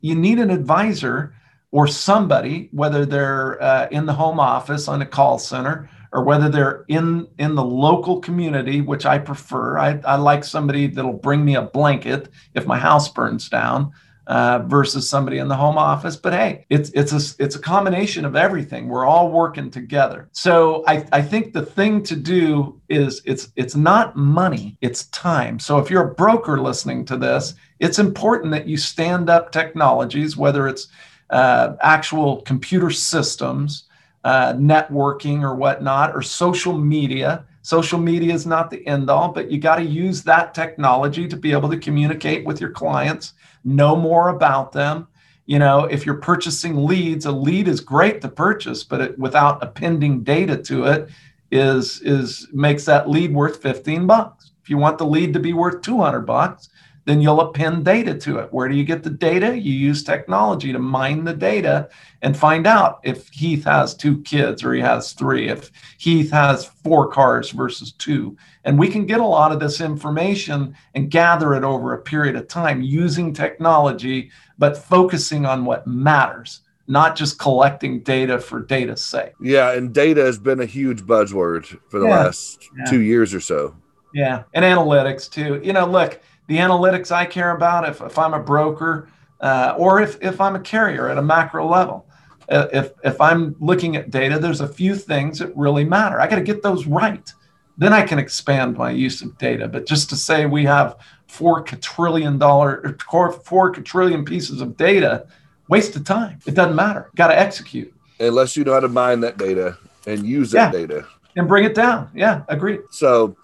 [SPEAKER 2] you need an advisor or somebody whether they're uh, in the home office on a call center or whether they're in in the local community, which I prefer. I, I like somebody that'll bring me a blanket if my house burns down. Uh, versus somebody in the home office. But hey, it's it's a it's a combination of everything. We're all working together. So I, I think the thing to do is it's it's not money, it's time. So if you're a broker listening to this, it's important that you stand up technologies, whether it's uh, actual computer systems uh, networking or whatnot, or social media. Social media is not the end all, but you got to use that technology to be able to communicate with your clients, know more about them. You know, if you're purchasing leads, a lead is great to purchase, but it, without appending data to it, is is makes that lead worth 15 bucks. If you want the lead to be worth 200 bucks, then you'll append data to it. Where do you get the data? You use technology to mine the data and find out if Heath has two kids or he has three, if Heath has four cars versus two. And we can get a lot of this information and gather it over a period of time using technology, but focusing on what matters not just collecting data for data's sake.
[SPEAKER 1] Yeah, and data has been a huge buzzword for the yeah. last yeah. two years or so.
[SPEAKER 2] Yeah, and analytics too. You know, look, the analytics I care about if, if I'm a broker uh, or if, if I'm a carrier at a macro level. Uh, if, if I'm looking at data, there's a few things that really matter. I got to get those right. Then I can expand my use of data. But just to say we have four quadrillion dollar, four quadrillion pieces of data, waste of time. It doesn't matter. Got to execute.
[SPEAKER 1] Unless you know how to mine that data and use that
[SPEAKER 2] yeah.
[SPEAKER 1] data
[SPEAKER 2] and bring it down. Yeah, agreed.
[SPEAKER 1] So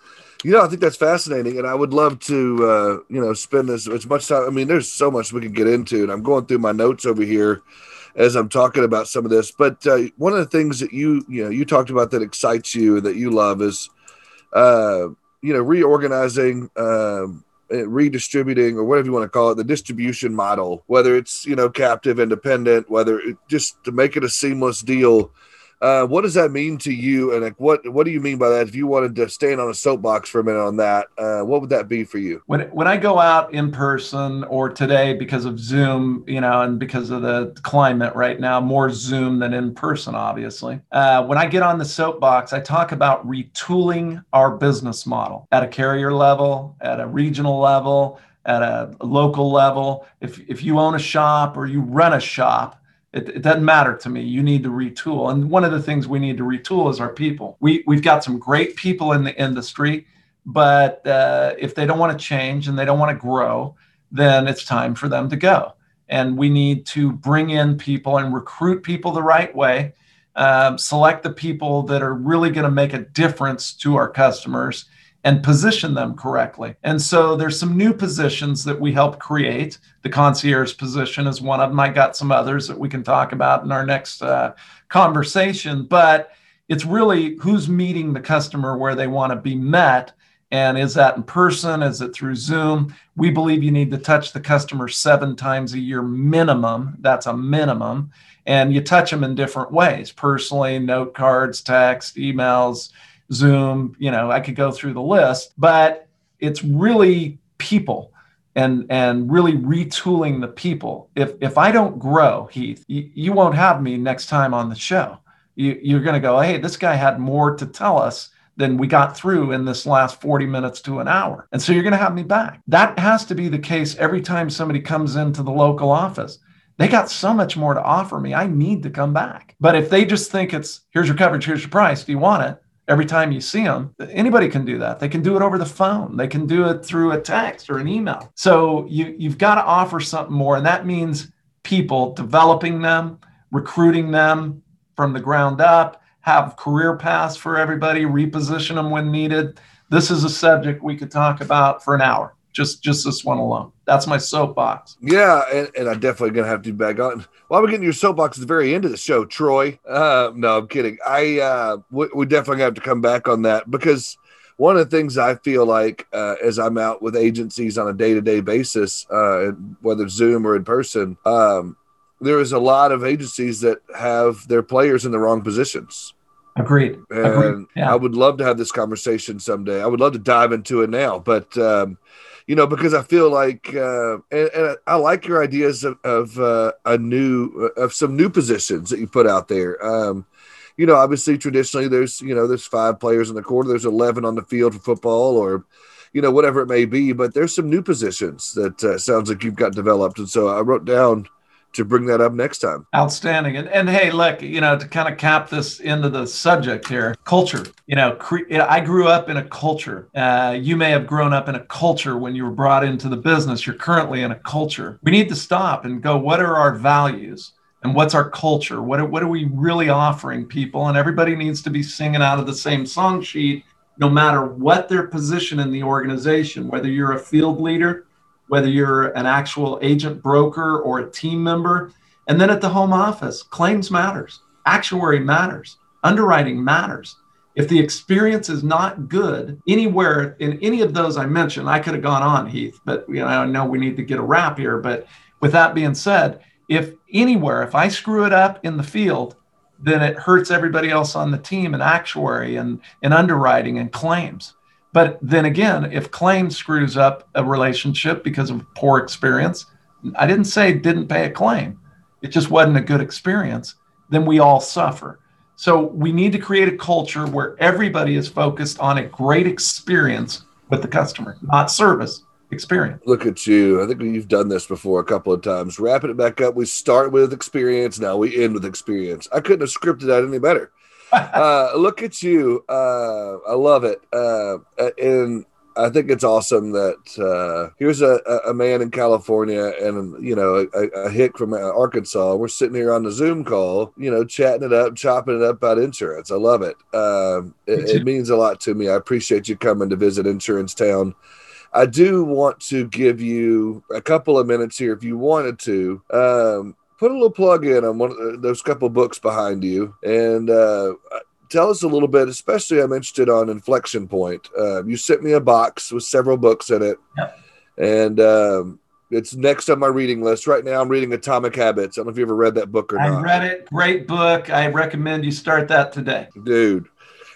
[SPEAKER 1] you know, I think that's fascinating, and I would love to, uh, you know, spend as, as much time. I mean, there's so much we can get into, and I'm going through my notes over here as I'm talking about some of this. But uh, one of the things that you, you know, you talked about that excites you that you love is, uh, you know, reorganizing, uh, redistributing, or whatever you want to call it, the distribution model. Whether it's you know captive, independent, whether it, just to make it a seamless deal uh, what does that mean to you? And like, what what do you mean by that? If you wanted to stand on a soapbox for a minute on that, uh, what would that be for you?
[SPEAKER 2] When when I go out in person or today because of Zoom, you know, and because of the climate right now, more Zoom than in person, obviously. Uh, when I get on the soapbox, I talk about retooling our business model at a carrier level, at a regional level, at a local level. If if you own a shop or you run a shop it, it, doesn't matter to me. You need to retool. And one of the things we need to retool is our people. We, we've got some great people in the industry, but uh, if they don't want to change and they don't want to grow, then it's time for them to go. And we need to bring in people and recruit people the right way, um, select the people that are really going to make a difference to our customers and position them correctly. And so there's some new positions that we help create. The concierge position is one of them. I got some others that we can talk about in our next uh, conversation, but it's really who's meeting the customer where they want to be met And is that in person? Is it through Zoom? We believe you need to touch the customer seven times a year minimum. That's a minimum. And you touch them in different ways personally, note cards, text, emails, Zoom. You know, I could go through the list, but it's really people and and really retooling the people. If if I don't grow, Heath, you, you won't have me next time on the show. You, you're going to go, hey, this guy had more to tell us than we got through in this last 40 minutes to an hour. And so you're going to have me back. That has to be the case every time somebody comes into the local office. They got so much more to offer me. I need to come back. But if they just think it's here's your coverage, here's your price, do you want it? Every time you see them. Anybody can do that. They can do it over the phone. They can do it through a text or an email. So you you've got to offer something more, and that means people developing them, recruiting them from the ground up, have career paths for everybody, reposition them when needed. This is a subject we could talk about for an hour just just this one alone. That's my soapbox.
[SPEAKER 1] Yeah, and, and I'm definitely gonna have to be back on. Why are we getting your soapbox at the very end of the show, Troy? Uh, no, I'm kidding. I uh, we, we definitely have to come back on that because one of the things I feel like uh, as I'm out with agencies on a day to day basis, uh, whether Zoom or in person, um, there is a lot of agencies that have their players in the wrong positions.
[SPEAKER 2] Agreed.
[SPEAKER 1] And Agreed. Yeah. I would love to have this conversation someday. I would love to dive into it now, but um, you know, because I feel like, uh, and, and, I like your ideas of, of uh, a new, of some new positions that you put out there. Um, you know, obviously, traditionally, there's, you know, there's five players in the quarter, there's 11 on the field for football or, you know, whatever it may be, but there's some new positions that uh, sounds like you've got developed. And so I wrote down to bring that up next time.
[SPEAKER 2] Outstanding. And, and hey, look, you know, to kind of cap this into the subject here, culture. You know, cre- I grew up in a culture. Uh, you may have grown up in a culture when you were brought into the business. You're currently in a culture. We need to stop and go, what are our values? And what's our culture? What are, what are we really offering people? And everybody needs to be singing out of the same song sheet, no matter what their position in the organization, whether you're a field leader, whether you're an actual agent broker or a team member. And then at the home office, claims matters, actuary matters, underwriting matters. If the experience is not good anywhere in any of those I mentioned, I could have gone on, Heath, but you know, I know we need to get a wrap here. But with that being said, if anywhere, if I screw it up in the field, then it hurts everybody else on the team and actuary and, and underwriting and claims. But then again, if claim screws up a relationship because of poor experience, I didn't say didn't pay a claim. It just wasn't a good experience. Then we all suffer. So we need to create a culture where everybody is focused on a great experience with the customer, not service experience.
[SPEAKER 1] Look at you. I think you've done this before a couple of times. Wrapping it back up, we start with experience. Now we end with experience. I couldn't have scripted that any better. uh, look at you. Uh, I love it. Uh, and I think it's awesome that uh, here's a, a man in California and you know a, a hick from Arkansas. We're sitting here on the Zoom call, you know, chatting it up, chopping it up about insurance. I love it. Um, it, it means a lot to me. I appreciate you coming to visit Insurance Town. I do want to give you a couple of minutes here if you wanted to. Um, put a little plug in on one of those couple books behind you and uh, tell us a little bit especially i'm interested on inflection point. Uh, you sent me a box with several books in it. Yep. and um, it's next on my reading list. Right now i'm reading atomic habits. I don't know if you ever read that book or
[SPEAKER 2] I
[SPEAKER 1] not.
[SPEAKER 2] i read it. Great book. I recommend you start that today.
[SPEAKER 1] Dude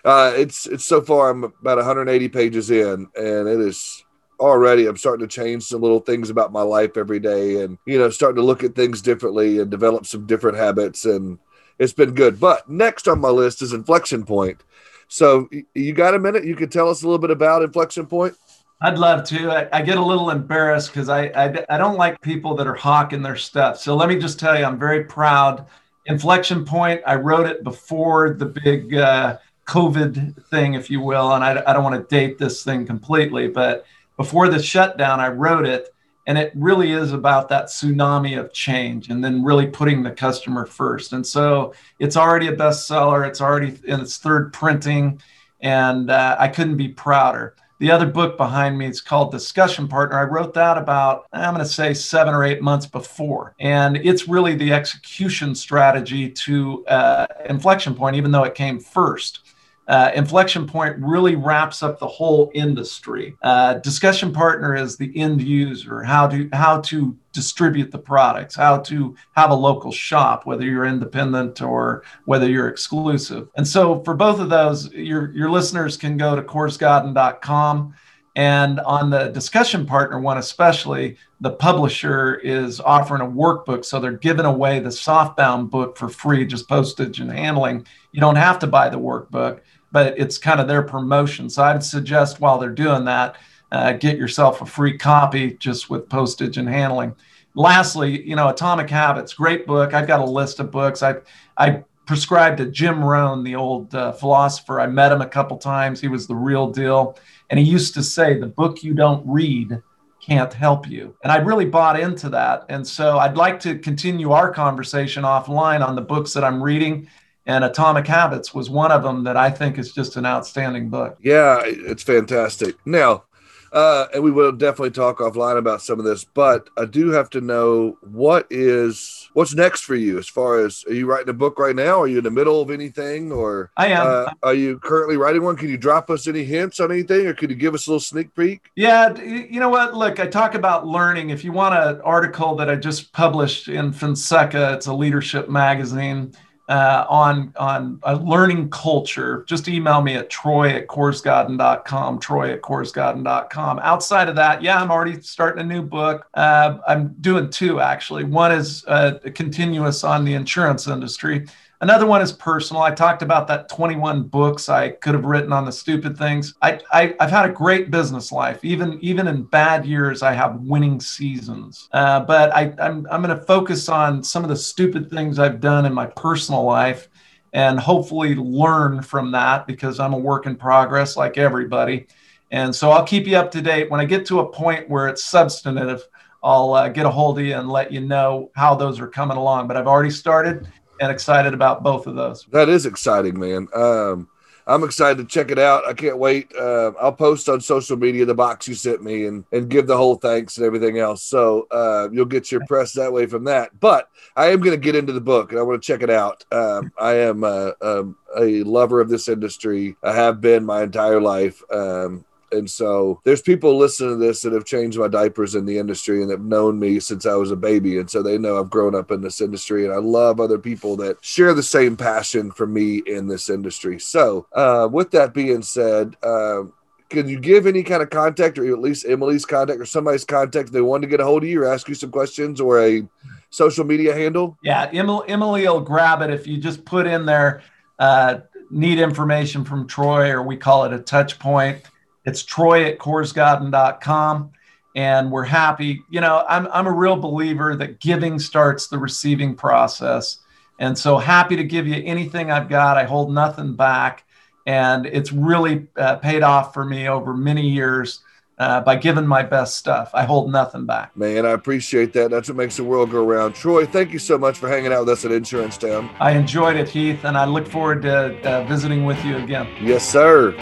[SPEAKER 1] uh, it's it's so far i'm about 180 pages in and it is already I'm starting to change some little things about my life every day and you know starting to look at things differently and develop some different habits and it's been good. But next on my list is inflection point. So you got a minute? You could tell us a little bit about inflection point.
[SPEAKER 2] I'd love to. I, I get a little embarrassed because I, I I don't like people that are hawking their stuff. So let me just tell you, I'm very proud. Inflection point. I wrote it before the big uh, COVID thing, if you will, and I, I don't want to date this thing completely, but before the shutdown, I wrote it. And it really is about that tsunami of change and then really putting the customer first. And so it's already a bestseller. It's already in its third printing. And uh, I couldn't be prouder. The other book behind me is called Discussion Partner. I wrote that about, I'm going to say, seven or eight months before. And it's really the execution strategy to uh, inflection point, even though it came first. Uh, inflection point really wraps up the whole industry. Uh, discussion partner is the end user, how to how to distribute the products, how to have a local shop, whether you're independent or whether you're exclusive. And so for both of those, your your listeners can go to korsgaden.com. And on the discussion partner one, especially, the publisher is offering a workbook. So they're giving away the softbound book for free, just postage and handling. You don't have to buy the workbook but it's kind of their promotion. So I'd suggest while they're doing that, uh, get yourself a free copy just with postage and handling. Lastly, you know, Atomic Habits, great book. I've got a list of books. I I prescribed to Jim Rohn, the old uh, philosopher. I met him a couple times. He was the real deal, and he used to say, "The book you don't read." can't help you. And I really bought into that. And so I'd like to continue our conversation offline on the books that I'm reading and Atomic Habits was one of them that I think is just an outstanding book.
[SPEAKER 1] Yeah, it's fantastic. Now, uh, and we will definitely talk offline about some of this, but I do have to know what is what's next for you as far as are you writing a book right now? Are you in the middle of anything, or
[SPEAKER 2] I am?
[SPEAKER 1] Uh, are you currently writing one? Can you drop us any hints on anything, or could you give us a little sneak peek?
[SPEAKER 2] Yeah, you know what? Look, I talk about learning. If you want an article that I just published in Fonseca, it's a leadership magazine uh, on on a learning culture, just email me at troy at korsgaden.com, troy at korsgaden.com. Outside of that, yeah, I'm already starting a new book. Uh, I'm doing two actually. One is uh, continuous on the insurance industry. Another one is personal. I talked about that 21 books I could have written on the stupid things. I, I have had a great business life. Even even in bad years, I have winning seasons. Uh, but I, I'm I'm going to focus on some of the stupid things I've done in my personal life, and hopefully learn from that because I'm a work in progress like everybody. And so I'll keep you up to date when I get to a point where it's substantive. I'll uh, get a hold of you and let you know how those are coming along. But I've already started and excited about both of those.
[SPEAKER 1] That is exciting, man. Um, I'm excited to check it out. I can't wait. Uh, I'll post on social media the box you sent me and and give the whole thanks and everything else. So uh, you'll get your press that way from that. But I am going to get into the book and I want to check it out. Um, I am uh, um, a lover of this industry. I have been my entire life. Um, and so there's people listening to this that have changed my diapers in the industry and have known me since I was a baby. And so they know I've grown up in this industry. And I love other people that share the same passion for me in this industry. So, uh, with that being said, uh, can you give any kind of contact or at least Emily's contact or somebody's contact if they want to get a hold of you or ask you some questions or a social media handle?
[SPEAKER 2] Yeah, Emily, Emily will grab it if you just put in there, uh, need information from Troy, or we call it a touch point. It's troy at korsgaden.com. And we're happy. You know, I'm, I'm a real believer that giving starts the receiving process. And so happy to give you anything I've got. I hold nothing back. And it's really uh, paid off for me over many years. Uh, by giving my best stuff. I hold nothing back.
[SPEAKER 1] Man, I appreciate that. That's what makes the world go round. Troy, thank you so much for hanging out with us at Insurance Town.
[SPEAKER 2] I enjoyed it, Heath, and I look forward to uh, visiting with you again.
[SPEAKER 1] Yes, sir.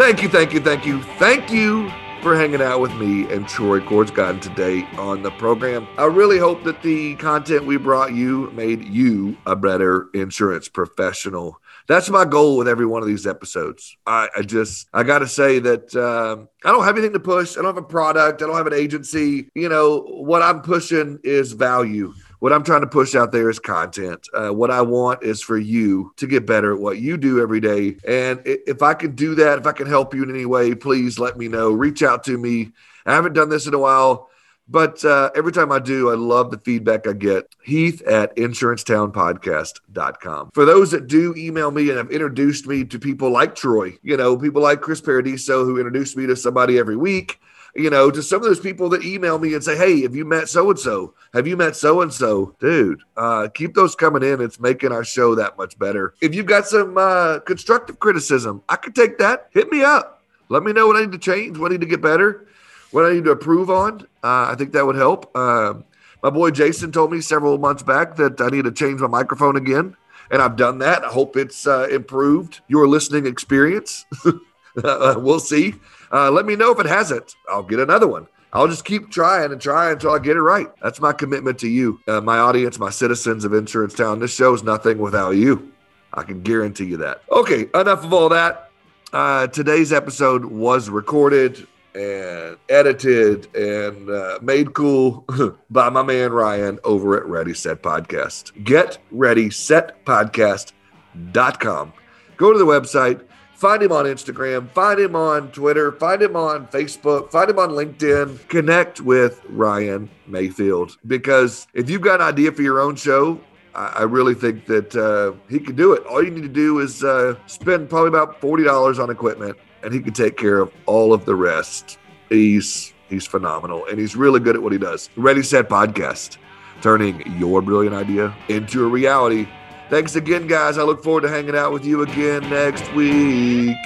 [SPEAKER 1] Thank you, thank you, thank you, thank you for hanging out with me and Troy Korsgaden today on the program. I really hope that the content we brought you made you a better insurance professional. That's my goal with every one of these episodes. I, I just, I got to say that um, I don't have anything to push. I don't have a product. I don't have an agency. You know, what I'm pushing is value what I'm trying to push out there is content. Uh, what I want is for you to get better at what you do every day. And if I can do that, if I can help you in any way, please let me know. Reach out to me. I haven't done this in a while. But uh, every time I do, I love the feedback I get. Heath at insurancetownpodcast.com. For those that do email me and have introduced me to people like Troy, you know, people like Chris Paradiso, who introduced me to somebody every week, you know, to some of those people that email me and say, Hey, have you met so and so? Have you met so and so? Dude, uh, keep those coming in. It's making our show that much better. If you've got some uh, constructive criticism, I could take that. Hit me up. Let me know what I need to change, what I need to get better, what I need to improve on. Uh, I think that would help. Um, my boy Jason told me several months back that I need to change my microphone again, and I've done that. I hope it's uh, improved your listening experience. we'll see. Uh, let me know if it hasn't. I'll get another one. I'll just keep trying and trying until I get it right. That's my commitment to you, uh, my audience, my citizens of Insurance Town. This show is nothing without you. I can guarantee you that. Okay, enough of all that. Uh, today's episode was recorded and edited and uh, made cool by my man Ryan over at Ready Set Podcast. Get Ready Set Podcast.com. Go to the website, find him on Instagram, find him on Twitter, find him on Facebook, find him on LinkedIn. Connect with Ryan Mayfield because if you've got an idea for your own show, I really think that uh, he could do it. All you need to do is uh, spend probably about forty dollars on equipment, and he can take care of all of the rest. He's he's phenomenal, and he's really good at what he does. Ready Set Podcast, turning your brilliant idea into a reality. Thanks again, guys. I look forward to hanging out with you again next week.